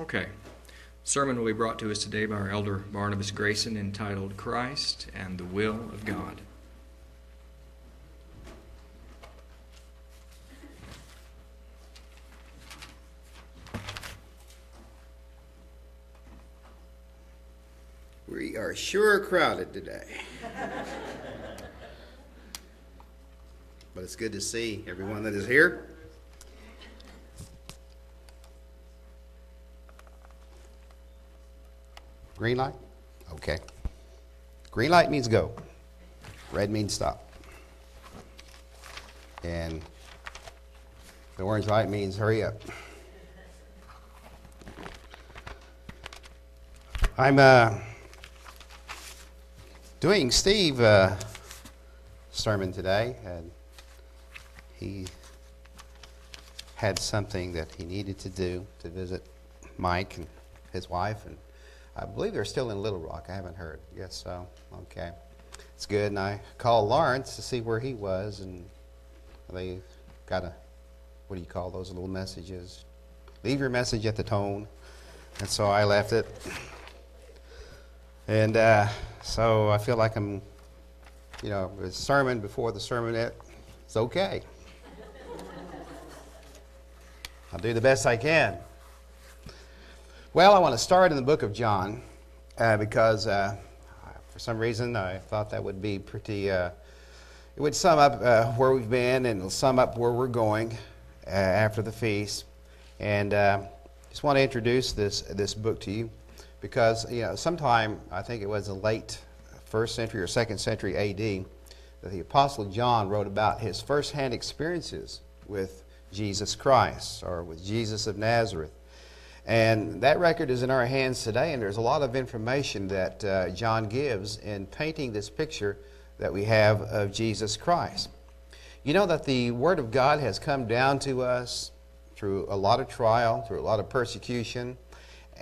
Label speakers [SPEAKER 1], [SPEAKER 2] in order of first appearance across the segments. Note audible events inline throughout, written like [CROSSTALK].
[SPEAKER 1] Okay. Sermon will be brought to us today by our elder Barnabas Grayson entitled Christ and the Will of God.
[SPEAKER 2] We are sure crowded today. [LAUGHS] but it's good to see everyone that is here. Green light? Okay. Green light means go. Red means stop. And the orange light means hurry up. I'm uh, doing Steve uh, sermon today, and he had something that he needed to do to visit Mike and his wife, and I believe they're still in Little Rock. I haven't heard. Yes, so okay, it's good. And I called Lawrence to see where he was, and they got a what do you call those little messages? Leave your message at the tone, and so I left it. And uh, so I feel like I'm, you know, sermon before the sermonette. It's okay. I'll do the best I can. Well, I want to start in the book of John uh, because uh, for some reason I thought that would be pretty, uh, it would sum up uh, where we've been and it'll sum up where we're going uh, after the feast. And uh, just want to introduce this, this book to you because you know sometime I think it was the late first century or second century A.D. that the Apostle John wrote about his firsthand experiences with Jesus Christ or with Jesus of Nazareth. And that record is in our hands today, and there's a lot of information that uh, John gives in painting this picture that we have of Jesus Christ. You know that the Word of God has come down to us through a lot of trial, through a lot of persecution,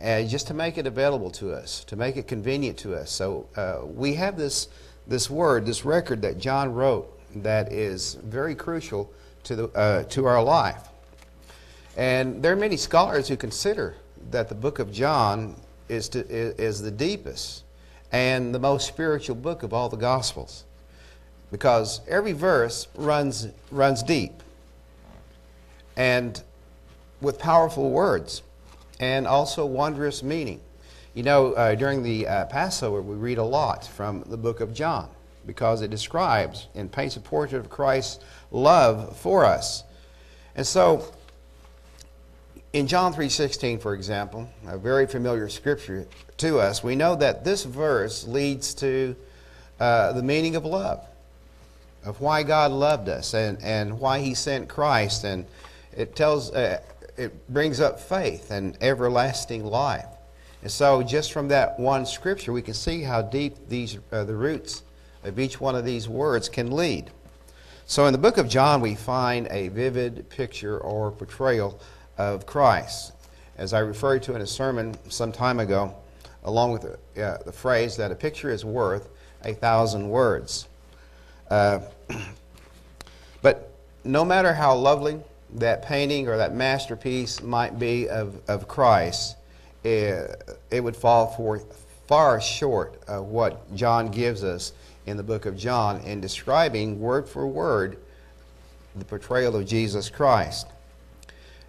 [SPEAKER 2] uh, just to make it available to us, to make it convenient to us. So uh, we have this, this word, this record that John wrote that is very crucial to, the, uh, to our life. And there are many scholars who consider that the book of John is, to, is the deepest and the most spiritual book of all the Gospels because every verse runs, runs deep and with powerful words and also wondrous meaning. You know, uh, during the uh, Passover, we read a lot from the book of John because it describes and paints a portrait of Christ's love for us. And so, in John 3:16, for example, a very familiar scripture to us, we know that this verse leads to uh, the meaning of love, of why God loved us and, and why He sent Christ, and it tells uh, it brings up faith and everlasting life. And so, just from that one scripture, we can see how deep these uh, the roots of each one of these words can lead. So, in the book of John, we find a vivid picture or portrayal of Christ, as I referred to in a sermon some time ago, along with the, uh, the phrase that a picture is worth a thousand words. Uh, [CLEARS THROAT] but no matter how lovely that painting or that masterpiece might be of, of Christ, it, it would fall for, far short of what John gives us in the book of John in describing word for word the portrayal of Jesus Christ.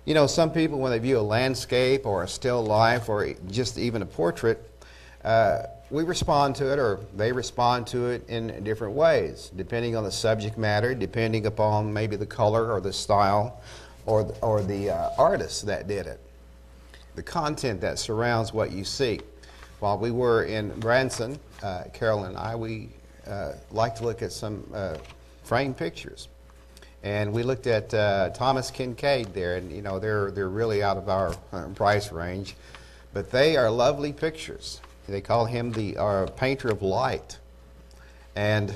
[SPEAKER 2] You know, some people, when they view a landscape or a still life or just even a portrait, uh, we respond to it or they respond to it in different ways, depending on the subject matter, depending upon maybe the color or the style or the, or the uh, artist that did it, the content that surrounds what you see. While we were in Branson, uh, Carol and I, we uh, like to look at some uh, framed pictures. And we looked at uh, Thomas Kinkade there, and you know they're they're really out of our uh, price range, but they are lovely pictures. They call him the uh, painter of light. And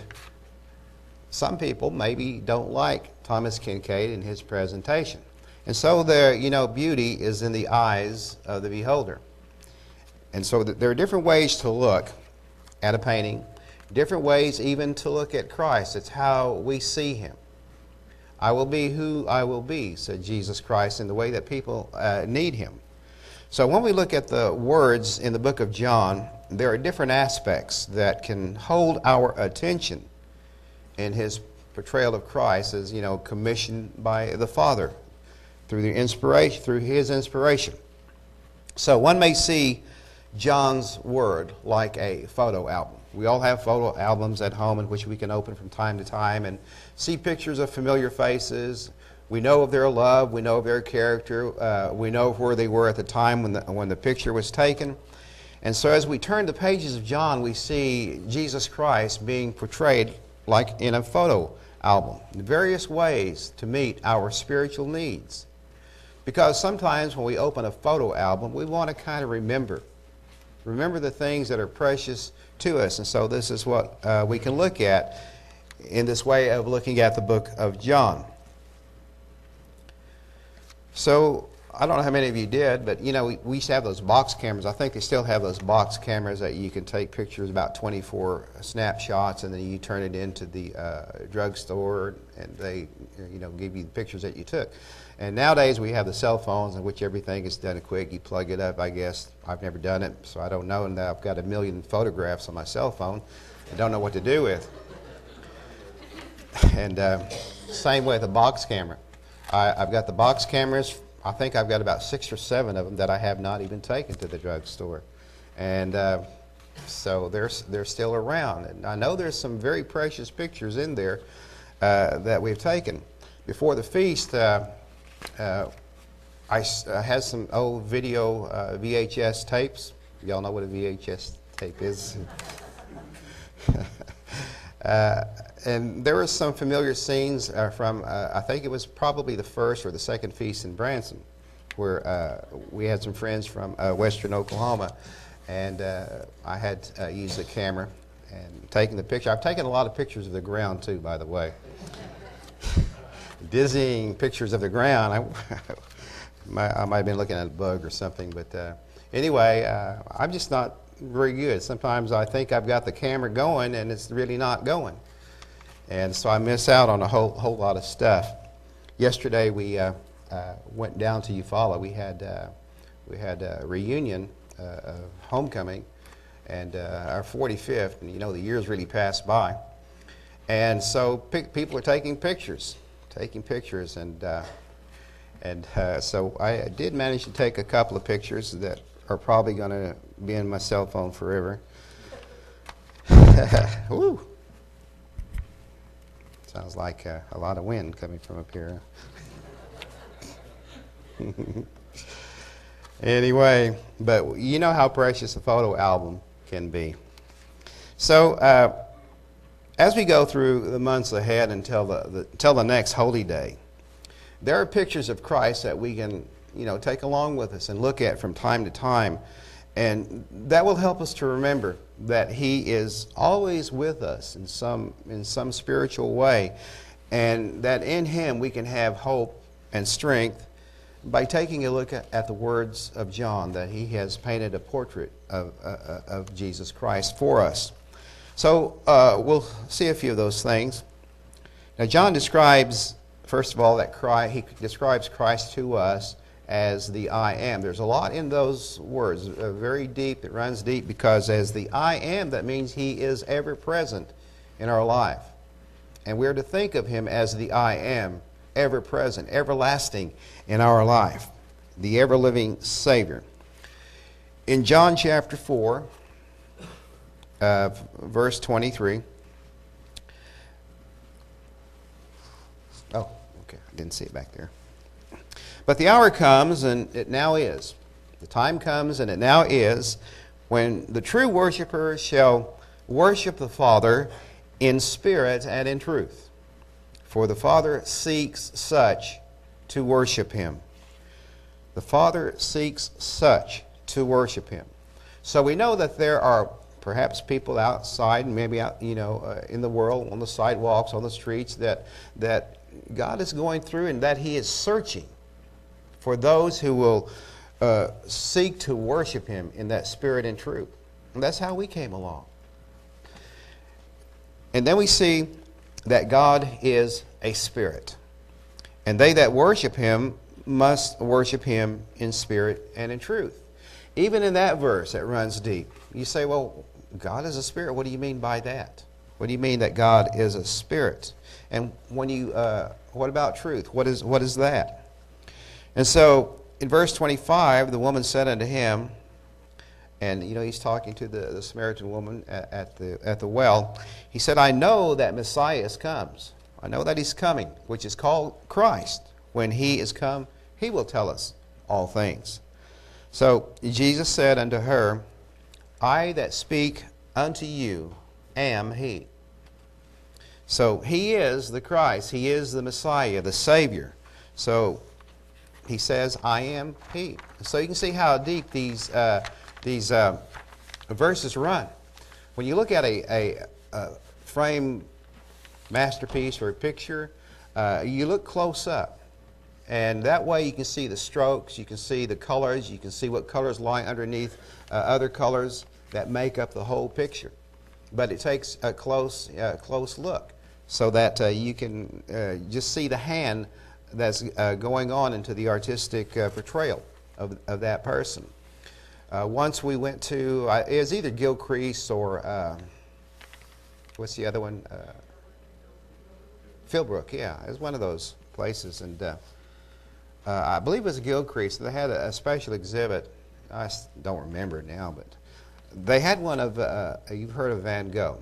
[SPEAKER 2] some people maybe don't like Thomas Kinkade and his presentation. And so there, you know, beauty is in the eyes of the beholder. And so there are different ways to look at a painting, different ways even to look at Christ. It's how we see him. I will be who I will be, said Jesus Christ, in the way that people uh, need him. So when we look at the words in the book of John, there are different aspects that can hold our attention in his portrayal of Christ as, you know, commissioned by the Father through the inspiration through his inspiration. So one may see John's word like a photo album. We all have photo albums at home in which we can open from time to time and see pictures of familiar faces. We know of their love, we know of their character, uh, we know where they were at the time when the, when the picture was taken. And so as we turn the pages of John, we see Jesus Christ being portrayed like in a photo album, in various ways to meet our spiritual needs. Because sometimes when we open a photo album, we want to kind of remember. Remember the things that are precious to us. And so this is what uh, we can look at in this way of looking at the book of John. So I don't know how many of you did, but you know, we, we used to have those box cameras. I think they still have those box cameras that you can take pictures, about 24 snapshots, and then you turn it into the uh, drugstore, and they, you know, give you the pictures that you took. And nowadays we have the cell phones in which everything is done quick. You plug it up, I guess. I've never done it, so I don't know. And I've got a million photographs on my cell phone. I don't know what to do with. [LAUGHS] And uh, same with a box camera. I, I've got the box cameras. I think I've got about six or seven of them that I have not even taken to the drugstore. And uh, so they're, they're still around. And I know there's some very precious pictures in there uh, that we've taken. Before the feast, uh, uh, I uh, had some old video uh, VHS tapes. Y'all know what a VHS tape is? [LAUGHS] And there were some familiar scenes from, I think it was probably the first or the second feast in Branson, where we had some friends from western Oklahoma, and uh, I had uh, used the camera and taken the picture. I've taken a lot of pictures of the ground too, by the way. Dizzying pictures of the ground. I, [LAUGHS] might- I might have been looking at a bug or something, but uh, anyway, uh, I'm just not very good. Sometimes I think I've got the camera going and it's really not going. And so I miss out on a whole, whole lot of stuff. Yesterday we uh, uh, went down to Eufaula. We had, uh, we had a reunion uh, of homecoming and our 45th, and you know the years really passed by. And so people are taking pictures, taking pictures, and uh, and uh, so I did manage to take a couple of pictures that are probably going to be in my cell phone forever. [LAUGHS] Woo! Sounds like uh, a lot of wind coming from up here. [LAUGHS] anyway, but you know how precious a photo album can be. So, uh, as we go through the months ahead until the, the, until the next holy day, there are pictures of Christ that we can, you know, take along with us and look at from time to time. And that will help us to remember that He is always with us in some, in some spiritual way. And that in Him we can have hope and strength by taking a look at, at the words of John, that he has painted a portrait of, uh, uh, of Jesus Christ for us. So uh, we'll see a few of those things. Now, John describes, first of all, that Christ, he describes Christ to us as the I am. There's a lot in those words, uh, very deep, it runs deep, because as the I am, that means he is ever present in our life. And we're to think of him as the I am, ever present, everlasting in our life, the ever living Savior. In John chapter 4, uh, verse 23. Oh, okay. I didn't see it back there. But the hour comes, and it now is. The time comes, and it now is, when the true worshipers shall worship the Father in spirit and in truth. For the Father seeks such to worship him. The Father seeks such to worship him. So we know that there are perhaps people outside maybe out, you know, uh, in the world, on the sidewalks, on the streets, that, that God is going through and that He is searching for those who will uh, seek to worship Him in that spirit and truth. And that's how we came along. And then we see that God is a spirit. And they that worship Him must worship him in spirit and in truth. Even in that verse, it runs deep. You say, well, God is a spirit. What do you mean by that? What do you mean that God is a spirit? And when you, uh, what about truth? What is, what is that? And so in verse 25, the woman said unto him, and you know he's talking to the, the Samaritan woman at, at, the, at the well. He said, I know that Messiah comes. I know that he's coming, which is called Christ. When he is come, he will tell us all things. So Jesus said unto her, I that speak unto you am he. So he is the Christ. He is the Messiah, the Savior. So he says, I am he. So you can see how deep these, uh, these uh, verses run. When you look at a, a, a frame masterpiece or a picture, uh, you look close up. And that way you can see the strokes, you can see the colors, you can see what colors lie underneath uh, other colors that make up the whole picture. But it takes a close, uh, close look so that uh, you can uh, just see the hand that's uh, going on into the artistic uh, portrayal of, of that person. once we went to, it was either Gilcrease or, what's the other one? Philbrook, yeah. It was one of those places. And uh, I believe it was Gilcrease. They had a, a, special exhibit. I don't remember now, but they had one of, uh, you've heard of Van Gogh.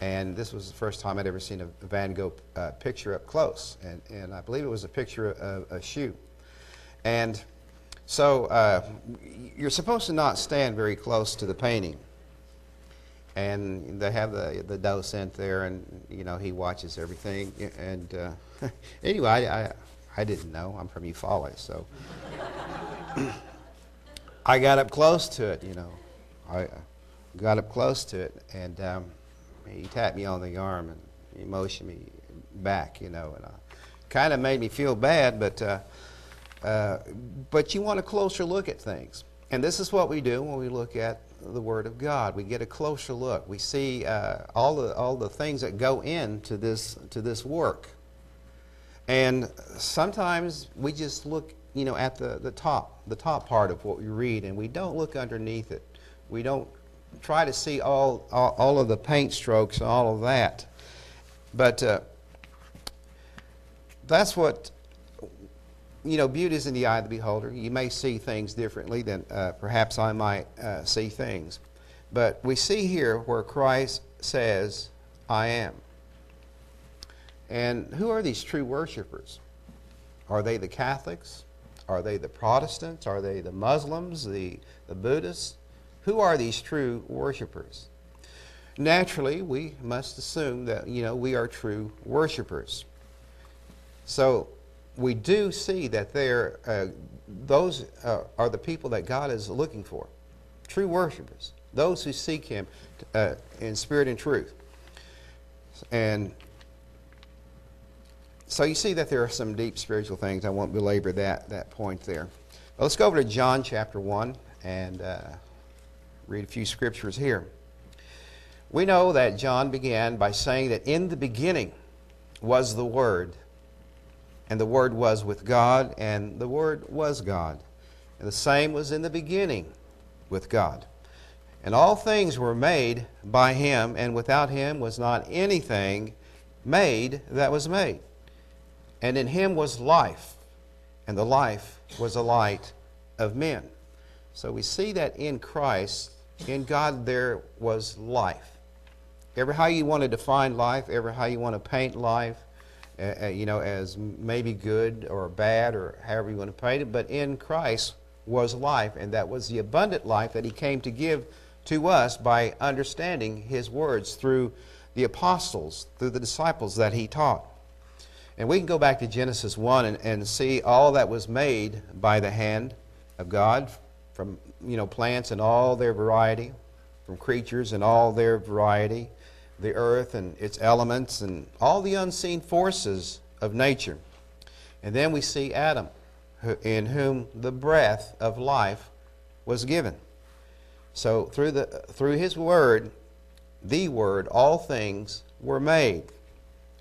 [SPEAKER 2] And this was the first time I'd ever seen a Van Gogh uh, picture up close. And, and I believe it was a picture of a shoe. And so uh, you're supposed to not stand very close to the painting. And they have the, the docent there, and, you know, he watches everything. And uh, [LAUGHS] anyway, I, I I didn't know. I'm from Eufaula, so [COUGHS] I got up close to it, you know. I got up close to it, and um, he tapped me on the arm and he motioned me back, you know, and uh, kind of made me feel bad, but uh, uh, but you want a closer look at things, and this is what we do when we look at the Word of God. We get a closer look. We see uh, all the all the things that go into this to this work. And sometimes we just look, you know, at the, the top, the top part of what we read, and we don't look underneath it. We don't try to see all, all, all of the paint strokes all of that. But uh, that's what, you know, beauty is in the eye of the beholder. You may see things differently than uh, perhaps I might uh, see things. But we see here where Christ says, I am. And who are these true worshipers? Are they the Catholics? Are they the Protestants? Are they the Muslims, the, the Buddhists? Who are these true worshipers? Naturally, we must assume that, you know, we are true worshipers. So we do see that there, uh, those uh, are the people that God is looking for. True worshipers. Those who seek Him uh, in spirit and truth. And so you see that there are some deep spiritual things. I won't belabor that, that point there. Well, let's go over to John chapter 1 and uh, read a few scriptures here. We know that John began by saying that in the beginning was the Word, and the Word was with God, and the Word was God. And the same was in the beginning with God. And all things were made by Him, and without Him was not anything made that was made. And in him was life, and the life was the light of men. So we see that in Christ, in God, there was life. Ever how you want to define life, ever how you want to paint life, uh, uh, you know, as maybe good or bad or however you want to paint it, but in Christ was life, and that was the abundant life that He came to give to us by understanding His words through the apostles, through the disciples that He taught. And we can go back to Genesis 1 and, and see all that was made by the hand of God from you know plants and all their variety, from creatures and all their variety, the earth and its elements and all the unseen forces of nature. And then we see Adam, in whom the breath of life was given. So through the through his word, the word, all things were made.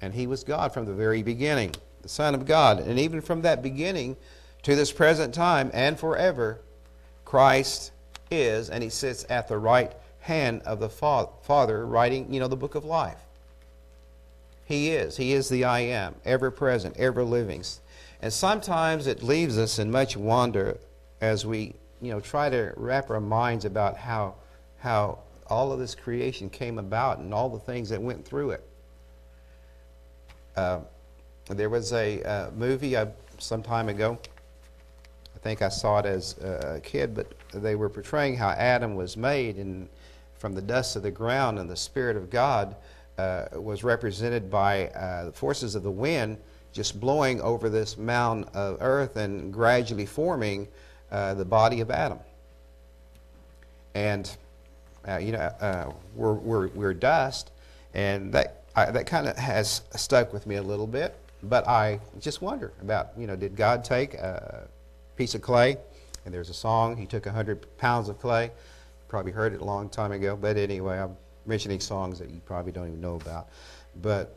[SPEAKER 2] And he was God from the very beginning, the Son of God. And even from that beginning, to this present time and forever, Christ is, and he sits at the right hand of the Father, writing, you know, the book of life. He is. He is the I am, ever present, ever living. And sometimes it leaves us in much wonder as we, you know, try to wrap our minds about how, how all of this creation came about and all the things that went through it. Uh, there was a uh, movie uh, some time ago. I think I saw it as a kid, but they were portraying how Adam was made and from the dust of the ground, and the Spirit of God uh, was represented by uh, the forces of the wind just blowing over this mound of earth and gradually forming uh, the body of Adam. And, uh, you know, uh, we're, we're, we're dust, and that, that kind of has stuck with me a little bit. But I just wonder about, you know, did God take a piece of clay? And there's a song, He took 100 pounds of clay. Probably heard it a long time ago. But anyway, I'm mentioning songs that you probably don't even know about. But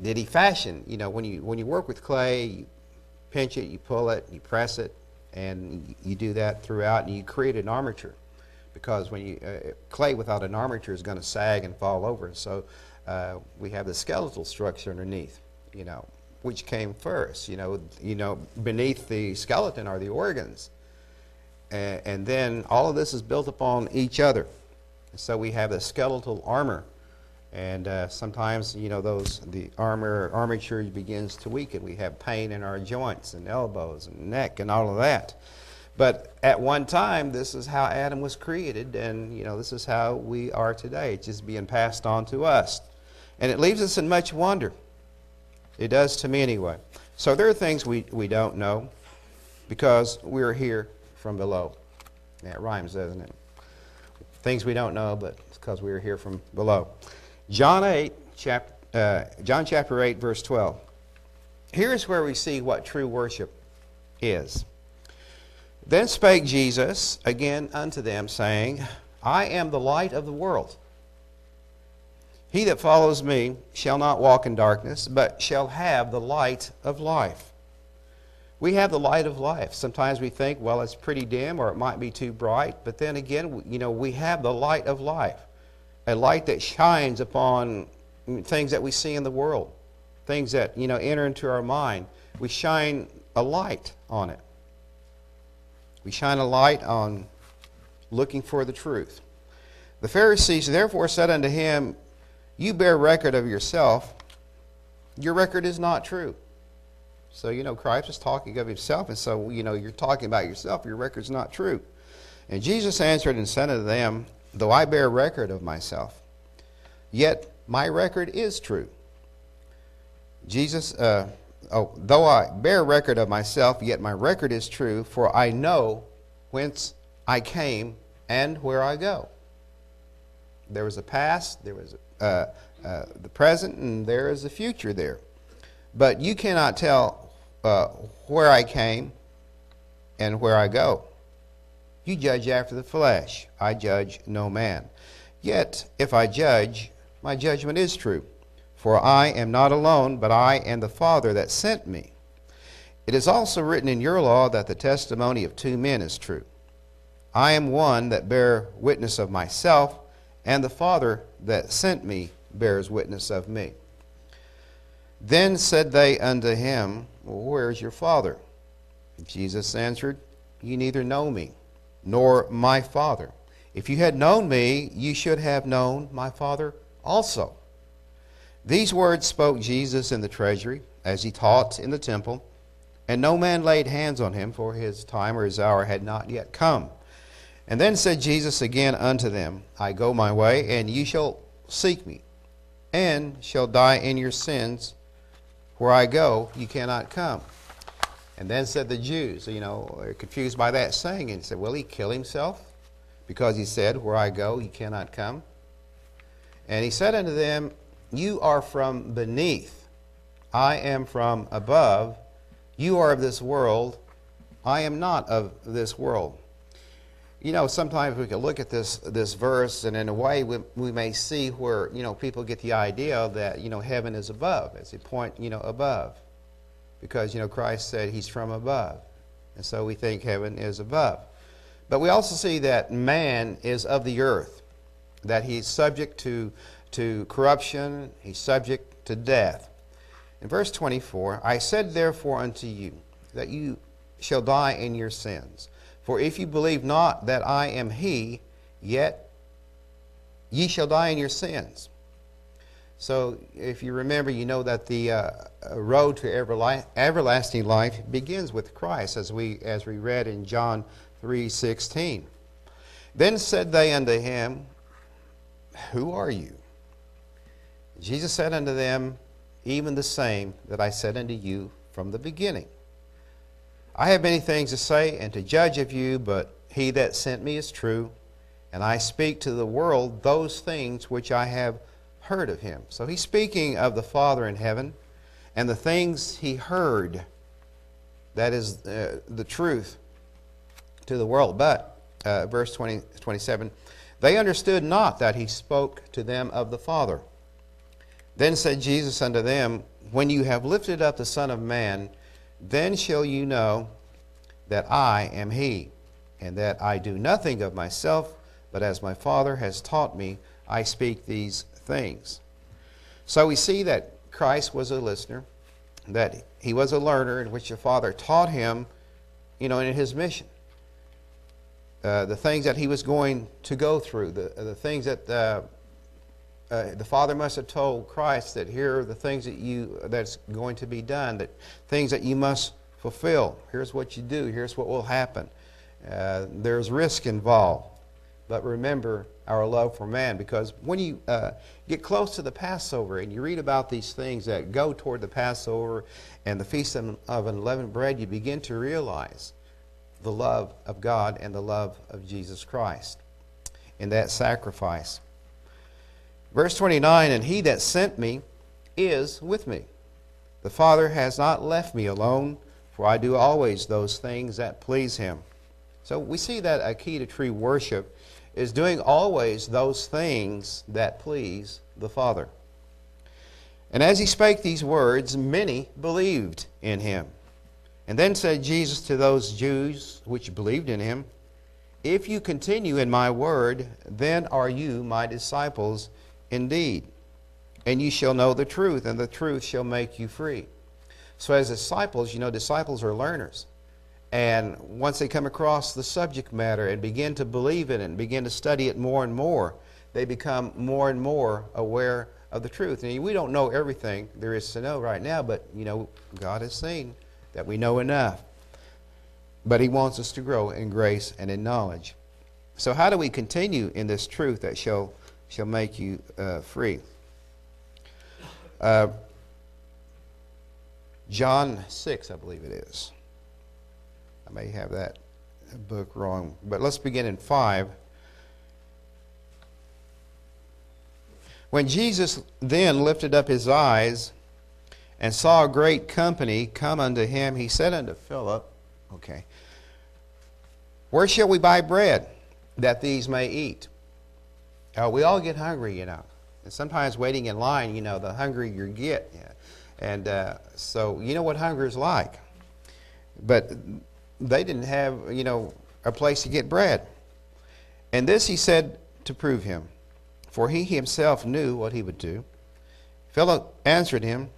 [SPEAKER 2] did He fashion, you know, when you, when you work with clay, you pinch it, you pull it, you press it, and you do that throughout, and you create an armature. Because when you, uh, clay without an armature is going to sag and fall over. So uh, we have the skeletal structure underneath you know, which came first. You know, you know, beneath the skeleton are the organs, and, and then all of this is built upon each other. So we have the skeletal armor, and uh, sometimes you know those the armor armature begins to weaken. We have pain in our joints and elbows and neck and all of that. But at one time, this is how Adam was created, and you know this is how we are today. It's just being passed on to us, and it leaves us in much wonder. It does to me anyway. So there are things we, we don't know because we're here from below. That rhymes, doesn't it? Things we don't know, but it's because we're here from below. John 8, chap, uh, John chapter 8, verse 12. Here's where we see what true worship is. Then spake Jesus again unto them, saying, I am the light of the world. He that follows me shall not walk in darkness, but shall have the light of life. We have the light of life. Sometimes we think, well, it's pretty dim or it might be too bright, but then again, you know, we have the light of life, a light that shines upon things that we see in the world, things that, you know, enter into our mind. We shine a light on it. We shine a light on looking for the truth. The Pharisees therefore said unto him, you bear record of yourself, your record is not true. So, you know, Christ is talking of himself, and so, you know, you're talking about yourself, your record's not true. And Jesus answered and said unto them, Though I bear record of myself, yet my record is true. Jesus, uh, oh, though I bear record of myself, yet my record is true, for I know whence I came and where I go. There was a past, there was uh, uh, the present, and there is a future there. But you cannot tell uh, where I came and where I go. You judge after the flesh. I judge no man. Yet, if I judge, my judgment is true. For I am not alone, but I and the Father that sent me. It is also written in your law that the testimony of two men is true. I am one that bear witness of myself, and the Father that sent me bears witness of me. Then said they unto him, well, Where is your Father? Jesus answered, You neither know me, nor my Father. If you had known me, you should have known my Father also. These words spoke Jesus in the treasury, as he taught in the temple, and no man laid hands on him, for his time or his hour had not yet come. And then said Jesus again unto them, I go my way, and ye shall seek me, and shall die in your sins. Where I go, ye cannot come. And then said the Jews, you know, confused by that saying, and said, Will he kill himself? Because he said, Where I go, ye cannot come. And he said unto them, You are from beneath, I am from above. You are of this world, I am not of this world. You know, sometimes we can look at this, this verse, and in a way, we, we may see where, you know, people get the idea that, you know, heaven is above, as a point, you know, above. Because, you know, Christ said he's from above. And so we think heaven is above. But we also see that man is of the earth, that he's subject to, to corruption, he's subject to death. In verse 24, I said therefore unto you that you shall die in your sins. For if you believe not that I am he, yet ye shall die in your sins. So, if you remember, you know that the uh, road to everla- everlasting life begins with Christ, as we as we read in John three sixteen. Then said they unto him, Who are you? Jesus said unto them, Even the same that I said unto you from the beginning. I have many things to say and to judge of you, but he that sent me is true, and I speak to the world those things which I have heard of him. So he's speaking of the Father in heaven and the things he heard. That is uh, the truth to the world. But, uh, verse 20, 27, they understood not that he spoke to them of the Father. Then said Jesus unto them, When you have lifted up the Son of Man, then shall you know that I am he, and that I do nothing of myself, but as my Father has taught me, I speak these things. So we see that Christ was a listener, that he was a learner, in which the Father taught him, you know, in his mission. Uh, the things that he was going to go through, the, the things that uh, uh, the Father must have told Christ that here are the things that you that's going to be done, that things that you must fulfill. Here's what you do. Here's what will happen. Uh, there's risk involved, but remember our love for man, because when you uh, get close to the Passover and you read about these things that go toward the Passover and the feast of unleavened bread, you begin to realize the love of God and the love of Jesus Christ in that sacrifice. Verse 29 And he that sent me is with me. The Father has not left me alone, for I do always those things that please him. So we see that a key to true worship is doing always those things that please the Father. And as he spake these words, many believed in him. And then said Jesus to those Jews which believed in him, If you continue in my word, then are you my disciples indeed. And you shall know the truth, and the truth shall make you free. So, as disciples, you know, disciples are learners. And once they come across the subject matter and begin to believe in it and begin to study it more and more, they become more and more aware of the truth. And we don't know everything there is to know right now, but, you know, God has seen that we know enough. But He wants us to grow in grace and in knowledge. So, how do we continue in this truth that shall shall make you uh, free. Uh, John 6, I believe it is. I may have that book wrong, but let's begin in 5. When Jesus then lifted up his eyes and saw a great company come unto him, he said unto Philip, Okay, where shall we buy bread that these may eat? Uh, we all get hungry, you know. And sometimes waiting in line, you know, the hungrier you get. Yeah. And uh, so you know what hunger is like. But they didn't have, you know, a place to get bread. And this he said to prove him, for he himself knew what he would do. Philip answered him,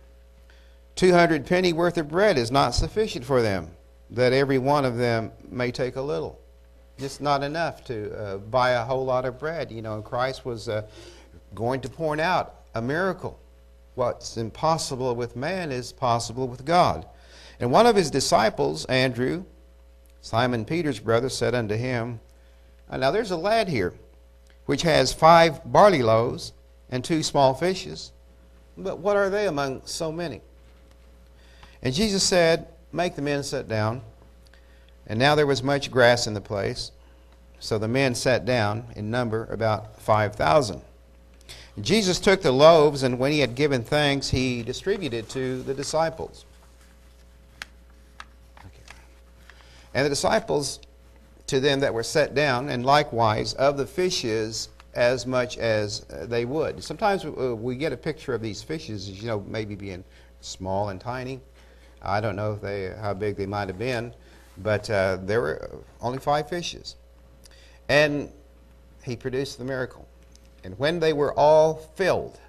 [SPEAKER 2] Two hundred penny worth of bread is not sufficient for them, that every one of them may take a little just not enough to uh, buy a whole lot of bread. You know, and Christ was uh, going to point out a miracle. What's impossible with man is possible with God. And one of his disciples, Andrew, Simon Peter's brother, said unto him, Now there's a lad here which has five barley loaves and two small fishes. But what are they among so many? And Jesus said, Make the men sit down. And now there was much grass in the place. So the men sat down, in number about 5,000. Jesus took the loaves, and when he had given thanks, he distributed to the disciples. And the disciples to them that were set down, and likewise of the fishes as much as uh, they would. Sometimes uh, we get a picture of these fishes, you know, maybe being small and tiny. I don't know if they, how big they might have been. But uh, there were only five fishes. And he produced the miracle. And when they were all filled,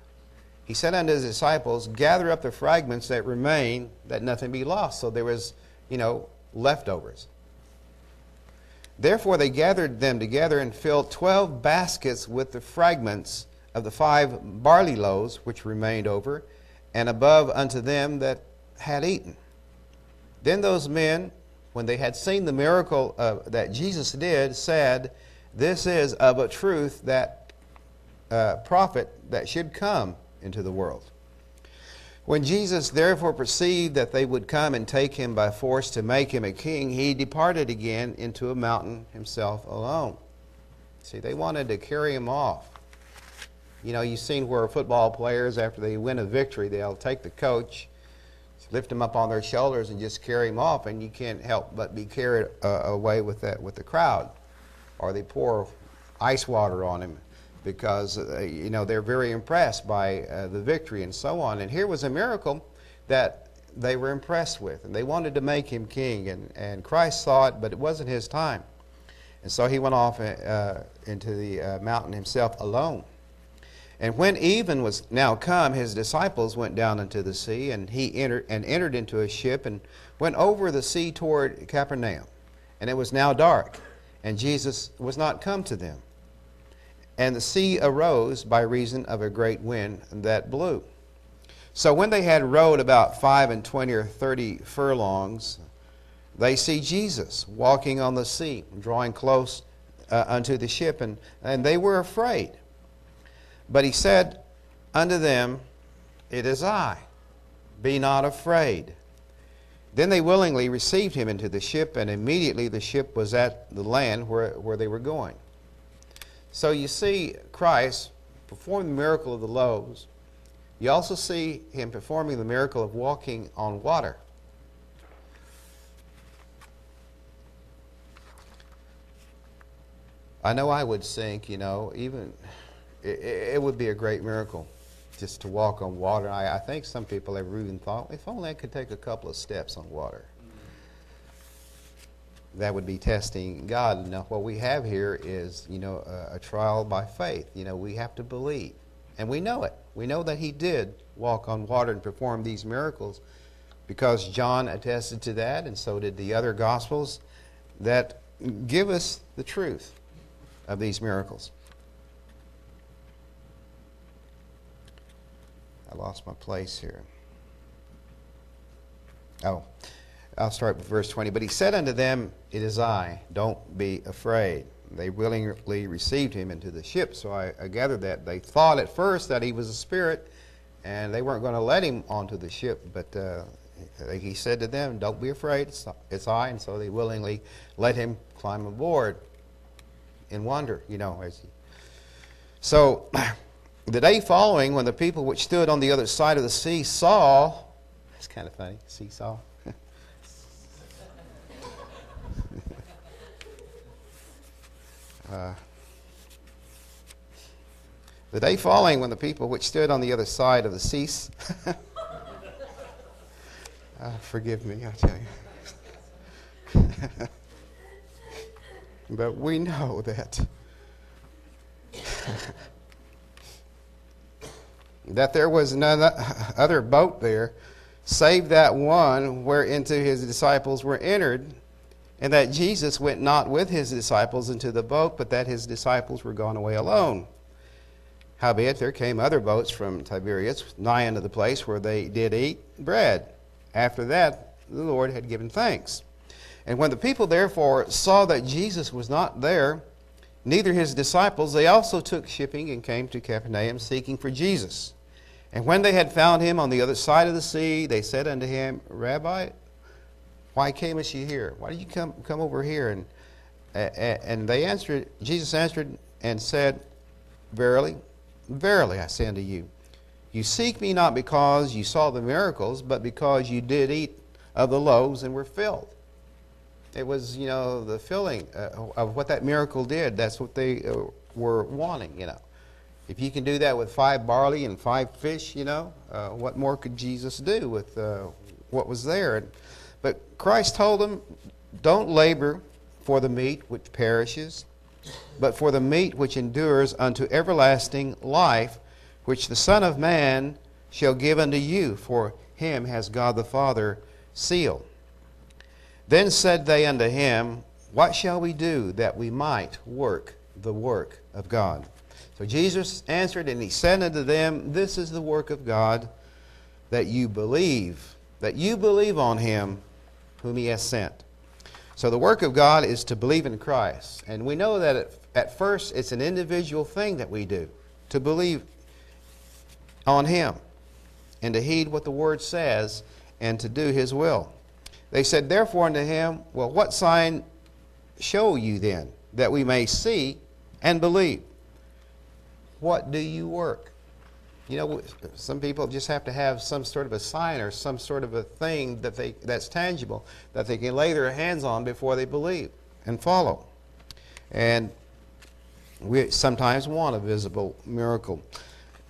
[SPEAKER 2] he said unto his disciples, Gather up the fragments that remain, that nothing be lost. So there was, you know, leftovers. Therefore they gathered them together and filled twelve baskets with the fragments of the five barley loaves which remained over, and above unto them that had eaten. Then those men, when they had seen the miracle uh, that Jesus did, said, This is of a truth that uh, prophet that should come into the world. When Jesus therefore perceived that they would come and take him by force to make him a king, he departed again into a mountain himself alone. See, they wanted to carry him off. You know, you've seen where football players, after they win a victory, they'll take the coach, lift him up on their shoulders, and just carry him off, and you can't help but be carried uh, away with that with the crowd. Or they pour ice water on him because uh, you know they're very impressed by uh, the victory and so on. And here was a miracle that they were impressed with, and they wanted to make him king. And, and Christ saw it, but it wasn't his time. And so he went off uh, into the uh, mountain himself alone. And when even was now come, his disciples went down into the sea, and he entered and entered into a ship and went over the sea toward Capernaum. And it was now dark, and Jesus was not come to them. And the sea arose by reason of a great wind that blew. So when they had rowed about five and twenty or thirty furlongs, they see Jesus walking on the sea, drawing close uh, unto the ship, and, and they were afraid. But he said unto them, It is I, be not afraid. Then they willingly received him into the ship, and immediately the ship was at the land where, where they were going. So you see Christ perform the miracle of the loaves. You also see him performing the miracle of walking on water. I know I would sink, you know, even it, it would be a great miracle just to walk on water. I, I think some people have even thought, if only I could take a couple of steps on water. That would be testing God. Now, what we have here is, you know, a, a trial by faith. You know, we have to believe. And we know it. We know that he did walk on water and perform these miracles because John attested to that, and so did the other Gospels that give us the truth of these miracles. Lost my place here. Oh, I'll start with verse 20. But he said unto them, It is I, don't be afraid. They willingly received him into the ship. So I, I gathered that they thought at first that he was a spirit, and they weren't going to let him onto the ship. But uh, he said to them, Don't be afraid, it's, it's I. And so they willingly let him climb aboard in wonder, you know. As he, so [CLEARS THROAT] the day following, when the people which stood on the other side of the sea saw, that's kind of funny, seesaw. [LAUGHS] uh, the day following, when the people which stood on the other side of the sea, uh, [LAUGHS] forgive me, I tell you. [LAUGHS] but we know that that there was none [LAUGHS] other boat there save that one whereinto his disciples were entered, and that Jesus went not with his disciples into the boat, but that his disciples were gone away alone. Howbeit there came other boats from Tiberias, nigh unto the place where they did eat bread. After that, the Lord had given thanks. And when the people therefore saw that Jesus was not there, neither his disciples, they also took shipping and came to Capernaum seeking for Jesus. And when they had found him on the other side of the sea, they said unto him, Rabbi, why camest ye here? Why did you come, come over here? And, and they answered, Jesus answered and said, Verily, verily, I say unto you, you seek me not because you saw the miracles, but because you did eat of the loaves and were filled. It was, you know, the filling uh, of what that miracle did. That's what they uh, were wanting, you know. If you can do that with five barley and five fish, you know, uh, what more could Jesus do with uh, what was there? But Christ told them, don't labor for the meat which perishes, but for the meat which endures unto everlasting life, which the Son of Man shall give unto you, for him has God the Father sealed. Then said they unto him, What shall we do that we might work the work of God? So Jesus answered, and he said unto them, This is the work of God, that you believe, that you believe on him whom he has sent. So the work of God is to believe in Christ. And we know that at, first it's an individual thing that we do, to believe on him and to heed what the word says and to do his will. They said, Therefore unto him, Well, what sign show you then, that we may see and believe? What do you work? You know, some people just have to have some sort of a sign or some sort of a thing that they, that's tangible that they can lay their hands on before they believe and follow. And we sometimes want a visible miracle.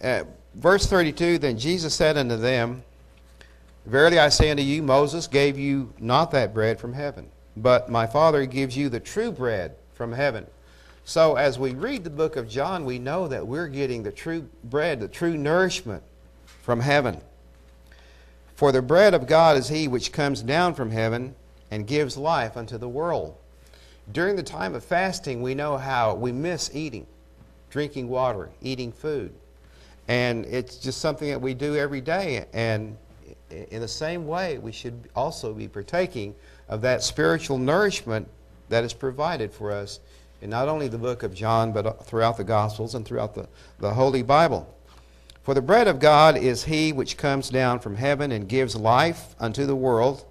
[SPEAKER 2] Uh, verse 32 Then Jesus said unto them, Verily I say unto you, Moses gave you not that bread from heaven, but my Father gives you the true bread from heaven. So, as we read the book of John, we know that we're getting the true bread, the true nourishment from heaven. For the bread of God is he which comes down from heaven and gives life unto the world. During the time of fasting, we know how we miss eating, drinking water, eating food. And it's just something that we do every day. And in the same way, we should also be partaking of that spiritual nourishment that is provided for us in not only the book of John, but throughout the Gospels and throughout the, the Holy Bible. For the bread of God is he which comes down from heaven and gives life unto the world.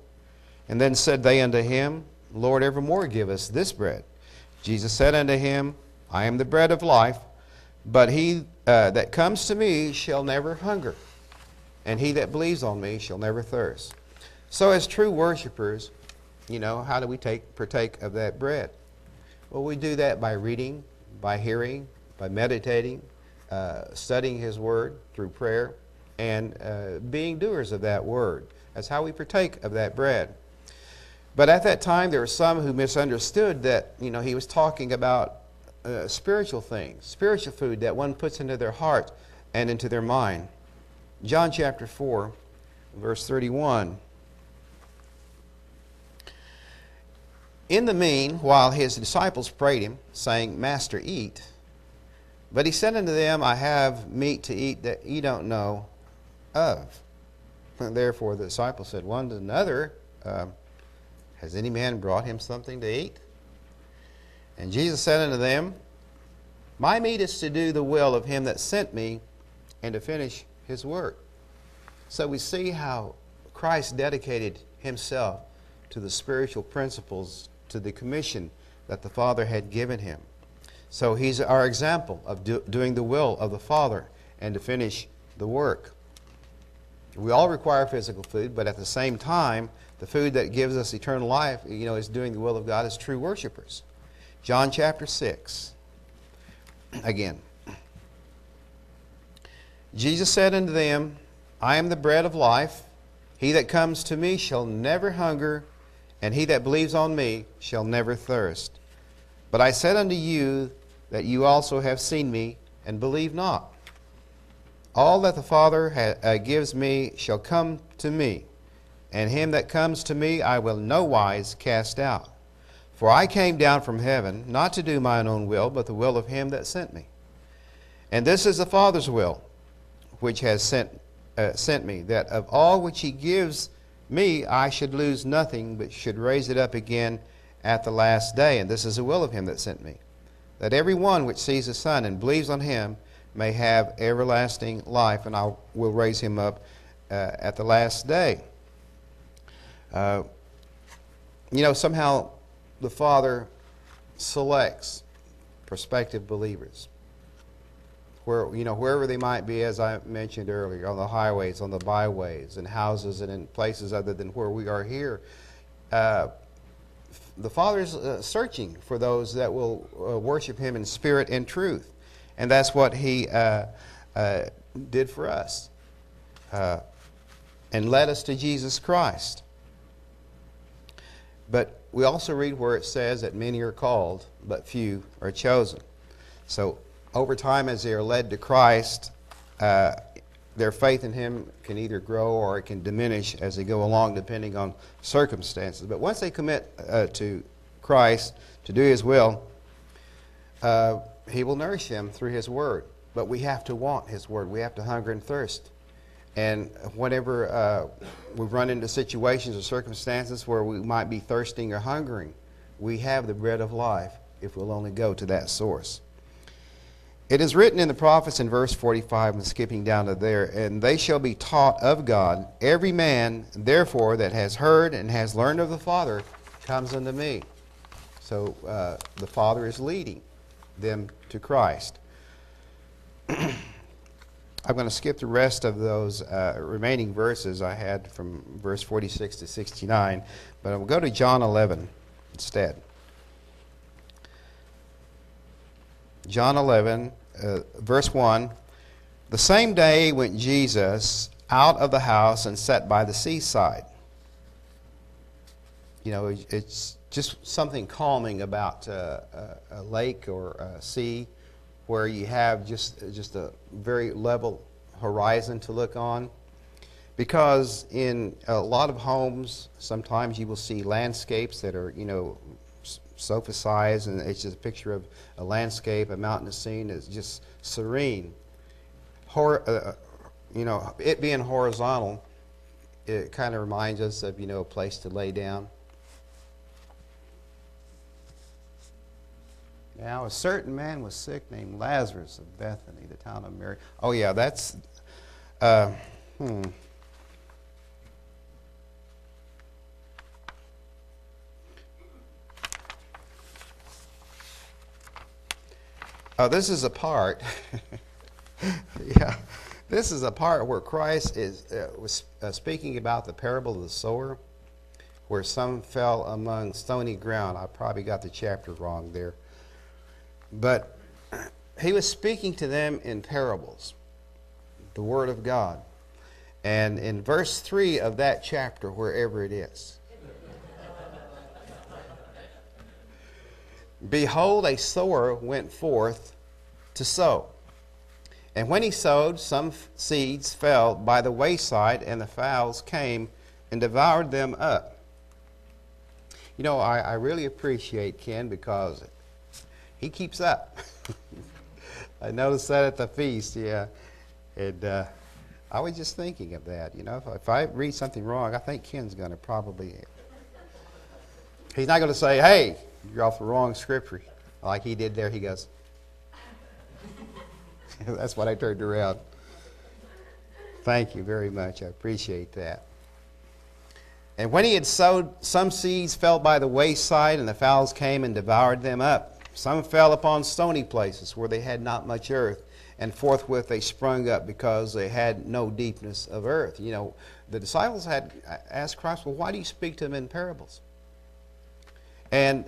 [SPEAKER 2] And then said they unto him, Lord, evermore give us this bread. Jesus said unto him, I am the bread of life, but he uh, that comes to me shall never hunger, and he that believes on me shall never thirst. So, as true worshipers, you know, how do we take partake of that bread? Well, we do that by reading, by hearing, by meditating, uh, studying His Word through prayer, and uh, being doers of that Word. That's how we partake of that bread. But at that time, there were some who misunderstood that, you know, he was talking about uh, spiritual things, spiritual food that one puts into their heart and into their mind. John chapter 4, verse 31. In the mean, while his disciples prayed him, saying, Master, eat. But he said unto them, I have meat to eat that ye don't know of. And therefore the disciples said one to another, uh, Has any man brought him something to eat? And Jesus said unto them, My meat is to do the will of him that sent me and to finish his work. So we see how Christ dedicated himself to the spiritual principles to the commission that the Father had given him. So he's our example of do, doing the will of the Father and to finish the work. We all require physical food, but at the same time, the food that gives us eternal life, you know, is doing the will of God as true worshipers. John chapter 6. Again. Jesus said unto them, I am the bread of life. He that comes to me shall never hunger, and he that believes on me shall never thirst. But I said unto you that you also have seen me, and believe not. All that the Father ha- uh, gives me shall come to me, and him that comes to me I will no wise cast out. For I came down from heaven, not to do mine own will, but the will of him that sent me. And this is the Father's will, which has sent, uh, sent me, that of all which he gives me, I should lose nothing, but should raise it up again at the last day. And this is the will of him that sent me, that every one which sees the Son and believes on him may have everlasting life, and I will raise him up uh, at the last day. Uh, you know, somehow the Father selects prospective believers where you know wherever they might be, as I mentioned earlier, on the highways, on the byways, in houses, and in places other than where we are here. Uh, the Father is uh, searching for those that will uh, worship Him in spirit and truth, and that's what He uh, uh, did for us, uh, and led us to Jesus Christ. But we also read where it says that many are called, but few are chosen. So, over time, as they are led to Christ, uh, their faith in Him can either grow or it can diminish as they go along, depending on circumstances. But once they commit uh, to Christ to do His will, uh, He will nourish them through His Word. But we have to want His Word, we have to hunger and thirst. And whenever uh, we run into situations or circumstances where we might be thirsting or hungering, we have the bread of life if we'll only go to that source. It is written in the prophets in verse 45, and skipping down to there, and they shall be taught of God. Every man, therefore, that has heard and has learned of the Father comes unto me. So uh, the Father is leading them to Christ. [CLEARS THROAT] I'm going to skip the rest of those uh, remaining verses I had from verse 46 to 69, but I'll go to John 11 instead. John 11, uh, verse 1. The same day went Jesus out of the house and sat by the seaside. You know, it's just something calming about uh, a, a lake or a sea where you have just, just a very level horizon to look on. Because in a lot of homes, sometimes you will see landscapes that are, you know, sofa size, and it's just a picture of a landscape, a mountainous scene is just serene. Hor- uh, you know, it being horizontal, it kind of reminds us of, you know, a place to lay down. Now, a certain man was sick named Lazarus of Bethany, the town of Mary. Oh, yeah, that's. Uh, hmm. Oh, this is a part. [LAUGHS] yeah, this is a part where Christ is uh, was uh, speaking about the parable of the sower, where some fell among stony ground. I probably got the chapter wrong there. But [CLEARS THROAT] he was speaking to them in parables, the Word of God. And in verse 3 of that chapter, wherever it is, Behold, a sower went forth to sow. And when he sowed, some seeds fell by the wayside, and the fowls came and devoured them up. You know, I, I really appreciate Ken because he keeps up. [LAUGHS] I noticed that at the feast, yeah. And uh, I was just thinking of that. You know, if, if I read something wrong, I think Ken's going to probably. He's not going to say, hey, you're off the wrong scripture. Like he did there, he goes. [LAUGHS] That's what I turned around. Thank you very much. I appreciate that. And when he had sowed, some seeds fell by the wayside, and the fowls came and devoured them up. Some fell upon stony places where they had not much earth, and forthwith they sprung up because they had no deepness of earth. You know, the disciples had asked Christ, Well, why do you speak to them in parables? And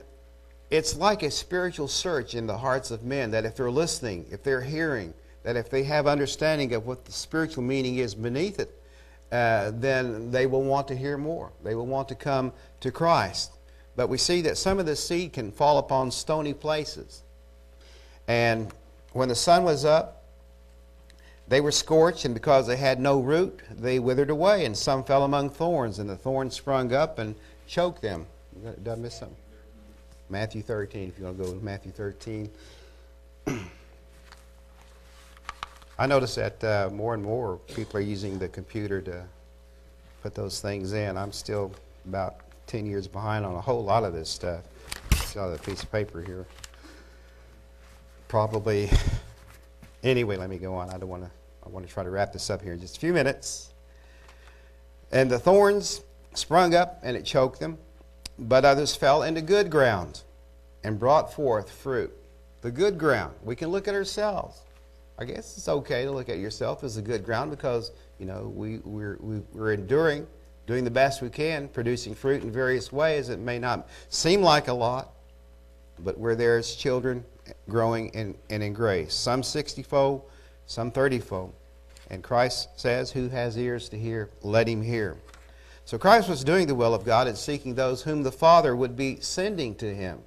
[SPEAKER 2] it's like a spiritual search in the hearts of men that if they're listening, if they're hearing, that if they have understanding of what the spiritual meaning is beneath it, uh, then they will want to hear more. They will want to come to Christ. But we see that some of the seed can fall upon stony places. And when the sun was up, they were scorched, and because they had no root, they withered away. And some fell among thorns, and the thorns sprung up and choked them. Did I miss something? Matthew 13, if you want to go to Matthew 13. I notice that uh, more and more people are using the computer to put those things in. I'm still about 10 years behind on a whole lot of this stuff. Saw the piece of paper here. Probably. Anyway, let me go on. I don't want to. I want to try to wrap this up here in just a few minutes. And the thorns sprung up and it choked them, but others fell into good ground and brought forth fruit. The good ground. We can look at ourselves. I guess it's okay to look at yourself as a good ground because you know we we're, we're enduring doing the best we can, producing fruit in various ways. It may not seem like a lot, but we're there as children growing in, and in grace. Some 60 fold, some 30 fold. And Christ says, Who has ears to hear, let him hear. So Christ was doing the will of God and seeking those whom the Father would be sending to him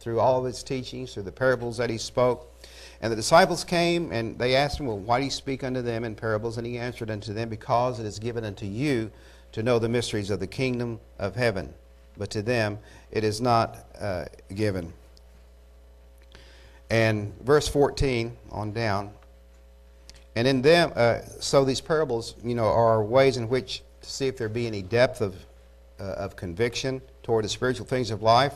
[SPEAKER 2] through all of his teachings, through the parables that he spoke. And the disciples came and they asked him, Well, why do you speak unto them in parables? And he answered unto them, Because it is given unto you to know the mysteries of the kingdom of heaven, but to them it is not uh, given. And verse 14 on down. And in them, uh, so these parables, you know, are ways in which to see if there be any depth of, uh, of conviction toward the spiritual things of life.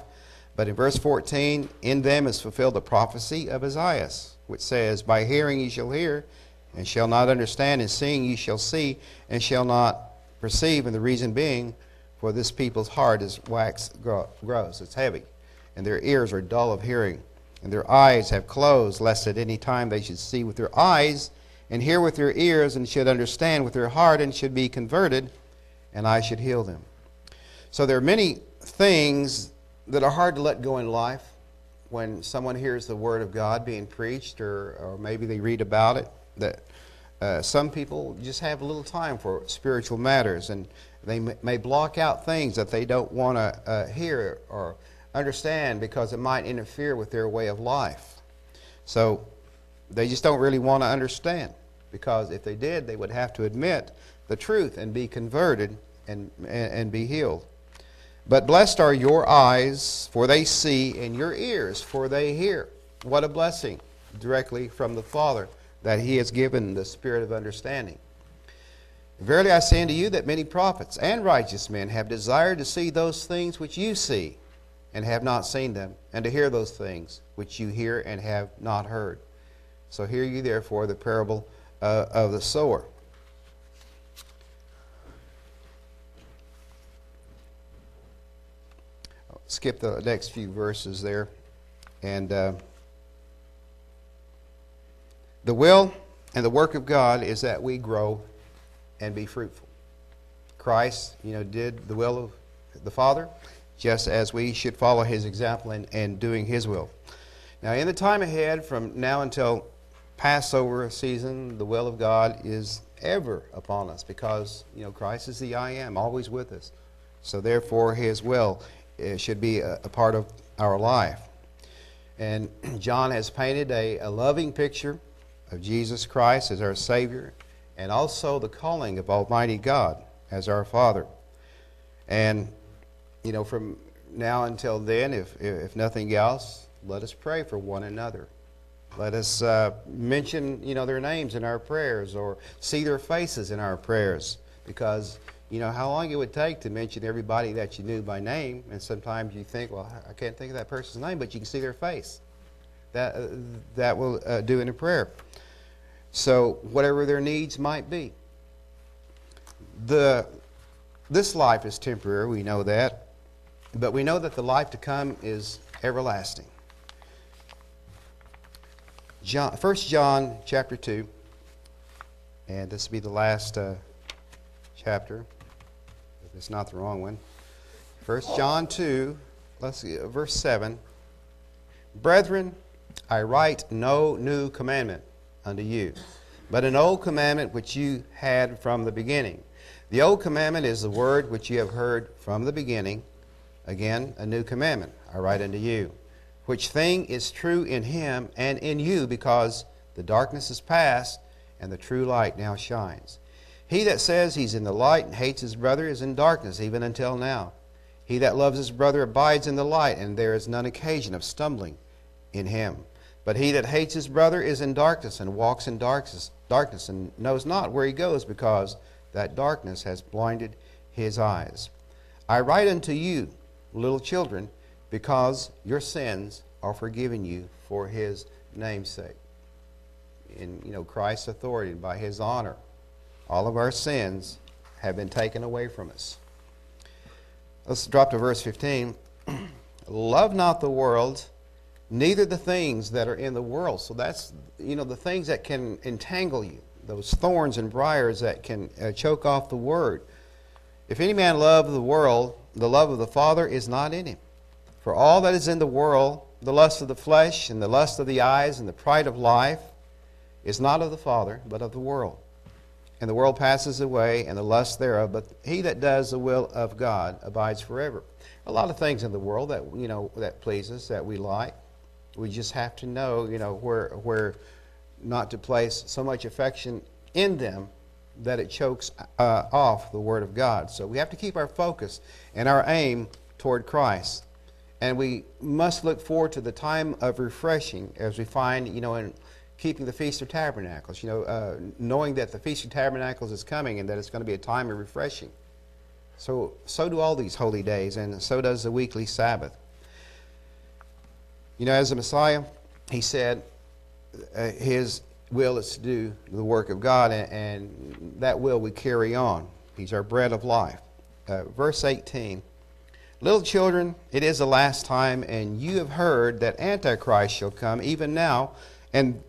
[SPEAKER 2] But in verse 14, in them is fulfilled the prophecy of Isaiah, which says, By hearing ye shall hear, and shall not understand, and seeing ye shall see, and shall not perceive. And the reason being, for this people's heart is wax gross, it's heavy, and their ears are dull of hearing, and their eyes have closed, lest at any time they should see with their eyes, and hear with their ears, and should understand with their heart, and should be converted, and I should heal them. So there are many things that are hard to let go in life when someone hears the Word of God being preached, or, or maybe they read about it, that uh, some people just have a little time for spiritual matters, and they may block out things that they don't want to uh, hear or understand because it might interfere with their way of life. So they just don't really want to understand because if they did, they would have to admit the truth and be converted and, and, and be healed. But blessed are your eyes, for they see, and your ears, for they hear. What a blessing directly from the Father that He has given the spirit of understanding. Verily I say unto you that many prophets and righteous men have desired to see those things which you see, and have not seen them, and to hear those things which you hear and have not heard. So hear ye therefore the parable uh, of the sower. skip the next few verses there. And uh, the will and the work of God is that we grow and be fruitful. Christ, you know, did the will of the Father, just as we should follow his example in, in doing his will. Now, in the time ahead, from now until Passover season, the will of God is ever upon us because, you know, Christ is the I am, always with us. So, therefore, his will eh, should be a, a part of our life. And [CLEARS THROAT] John has painted a, a loving picture of Jesus Christ as our Savior and also the calling of Almighty God as our Father. And, you know, from now until then, if, if nothing else, let us pray for one another. Let us uh, mention, you know, their names in our prayers or see their faces in our prayers because you know, how long it would take to mention everybody that you knew by name, and sometimes you think, well, I can't think of that person's name, but you can see their face. That, uh, that will uh, do in a prayer. So, whatever their needs might be. The, this life is temporary, we know that, but we know that the life to come is everlasting. John, 1 John chapter 2, and this will be the last uh, chapter. It's not the wrong one. 1 John 2, let's see, verse 7. Brethren, I write no new commandment unto you, but an old commandment which you had from the beginning. The old commandment is the word which you have heard from the beginning. Again, a new commandment I write unto you, which thing is true in him and in you, because the darkness is past and the true light now shines. He that says he's in the light and hates his brother is in darkness, even until now. He that loves his brother abides in the light, and there is none occasion of stumbling in him. But he that hates his brother is in darkness, and walks in darkness, darkness and knows not where he goes, because that darkness has blinded his eyes. I write unto you, little children, because your sins are forgiven you for his namesake. In you know Christ's authority, and by his honor all of our sins have been taken away from us. Let's drop to verse 15. [CLEARS THROAT] Love not the world, neither the things that are in the world. So that's, you know, the things that can entangle you, those thorns and briars that can uh, choke off the word. If any man love the world, the love of the Father is not in him. For all that is in the world, the lust of the flesh and the lust of the eyes and the pride of life, is not of the Father, but of the world. and the world passes away, and the lust thereof, but he that does the will of God abides forever. A lot of things in the world that you know that please us, that we like. We just have to know, you know, where where not to place so much affection in them that it chokes uh, off the Word of God. So we have to keep our focus and our aim toward Christ. And we must look forward to the time of refreshing as we find, you know, in keeping the Feast of Tabernacles, you know, uh, knowing that the Feast of Tabernacles is coming and that it's going to be a time of refreshing. So, so do all these holy days, and so does the weekly Sabbath. You know, as the Messiah, he said uh, his will is to do the work of God, and, and that will we carry on. He's our bread of life. Uh, verse 18 Little children, it is the last time, and you have heard that Antichrist shall come, even now, and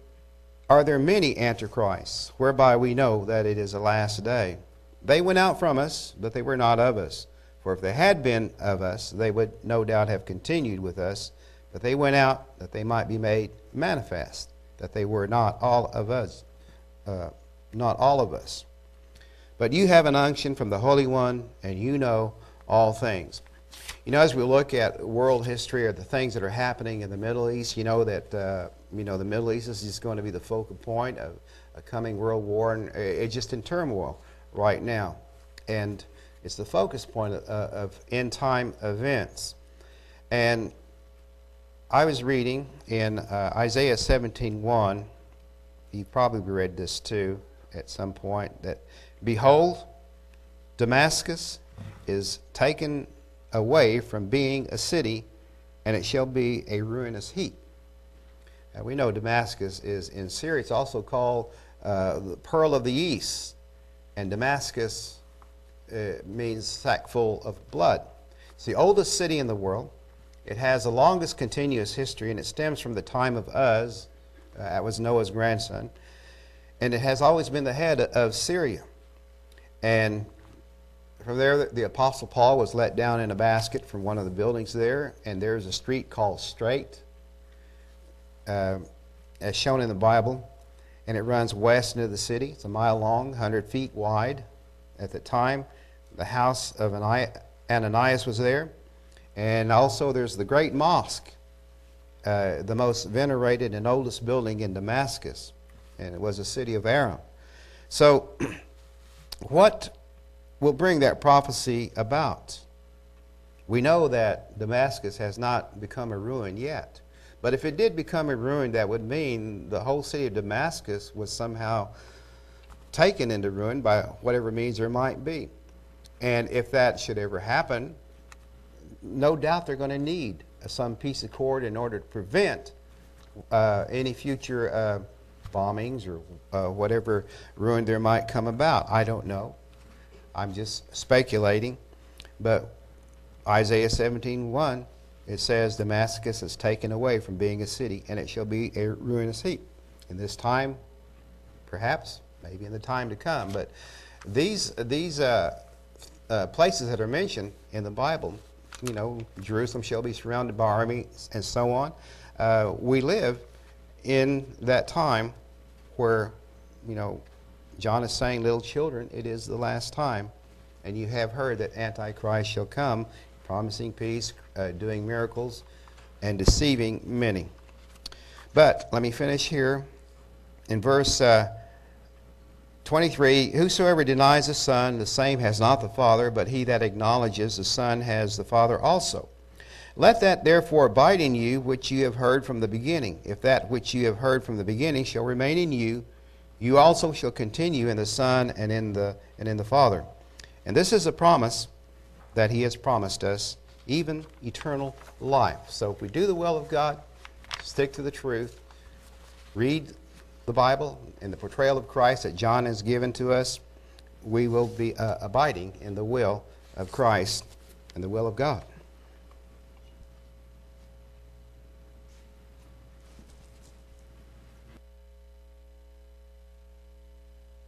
[SPEAKER 2] are there many antichrists, whereby we know that it is the last day. They went out from us, but they were not of us. For if they had been of us, they would no doubt have continued with us. But they went out that they might be made manifest, that they were not all of us, uh, not all of us. But you have an unction from the Holy One, and you know all things. You know, as we look at world history or the things that are happening in the Middle East, you know that uh, you know the Middle East is just going to be the focal point of a coming world war, and it's just in turmoil right now, and it's the focus point of, uh, of end time events. And I was reading in uh, Isaiah 17:1. You probably read this too at some point. That behold, Damascus is taken away from being a city, and it shall be a ruinous heap. Now, we know Damascus is in Syria. It's also called uh, the Pearl of the East, and Damascus uh, means sack full of blood. It's the oldest city in the world. It has the longest continuous history, and it stems from the time of Uz. Uh, that was Noah's grandson. And it has always been the head of Syria. And from there, the Apostle Paul was let down in a basket from one of the buildings there, and there's a street called Straight, uh, as shown in the Bible, and it runs west into the city. It's a mile long, 100 feet wide. At the time, the house of Ananias was there, and also there's the great mosque, uh, the most venerated and oldest building in Damascus, and it was a city of Aram. So, [CLEARS THROAT] what will bring that prophecy about. We know that Damascus has not become a ruin yet. But if it did become a ruin, that would mean the whole city of Damascus was somehow taken into ruin by whatever means there might be. And if that should ever happen, no doubt they're going to need some piece of cord in order to prevent uh, any future uh, bombings or uh, whatever ruin there might come about. I don't know. I'm just speculating, but Isaiah 17:1 it says Damascus is taken away from being a city and it shall be a ruinous heap. In this time, perhaps, maybe in the time to come, but these these uh, uh, places that are mentioned in the Bible, you know, Jerusalem shall be surrounded by armies and so on. Uh, we live in that time where, you know, John is saying, Little children, it is the last time. And you have heard that Antichrist shall come, promising peace, uh, doing miracles, and deceiving many. But let me finish here. In verse uh, 23 Whosoever denies the Son, the same has not the Father, but he that acknowledges the Son has the Father also. Let that therefore abide in you which you have heard from the beginning. If that which you have heard from the beginning shall remain in you, you also shall continue in the Son and in the, and in the Father. And this is a promise that He has promised us, even eternal life. So if we do the will of God, stick to the truth, read the Bible and the portrayal of Christ that John has given to us, we will be uh, abiding in the will of Christ and the will of God.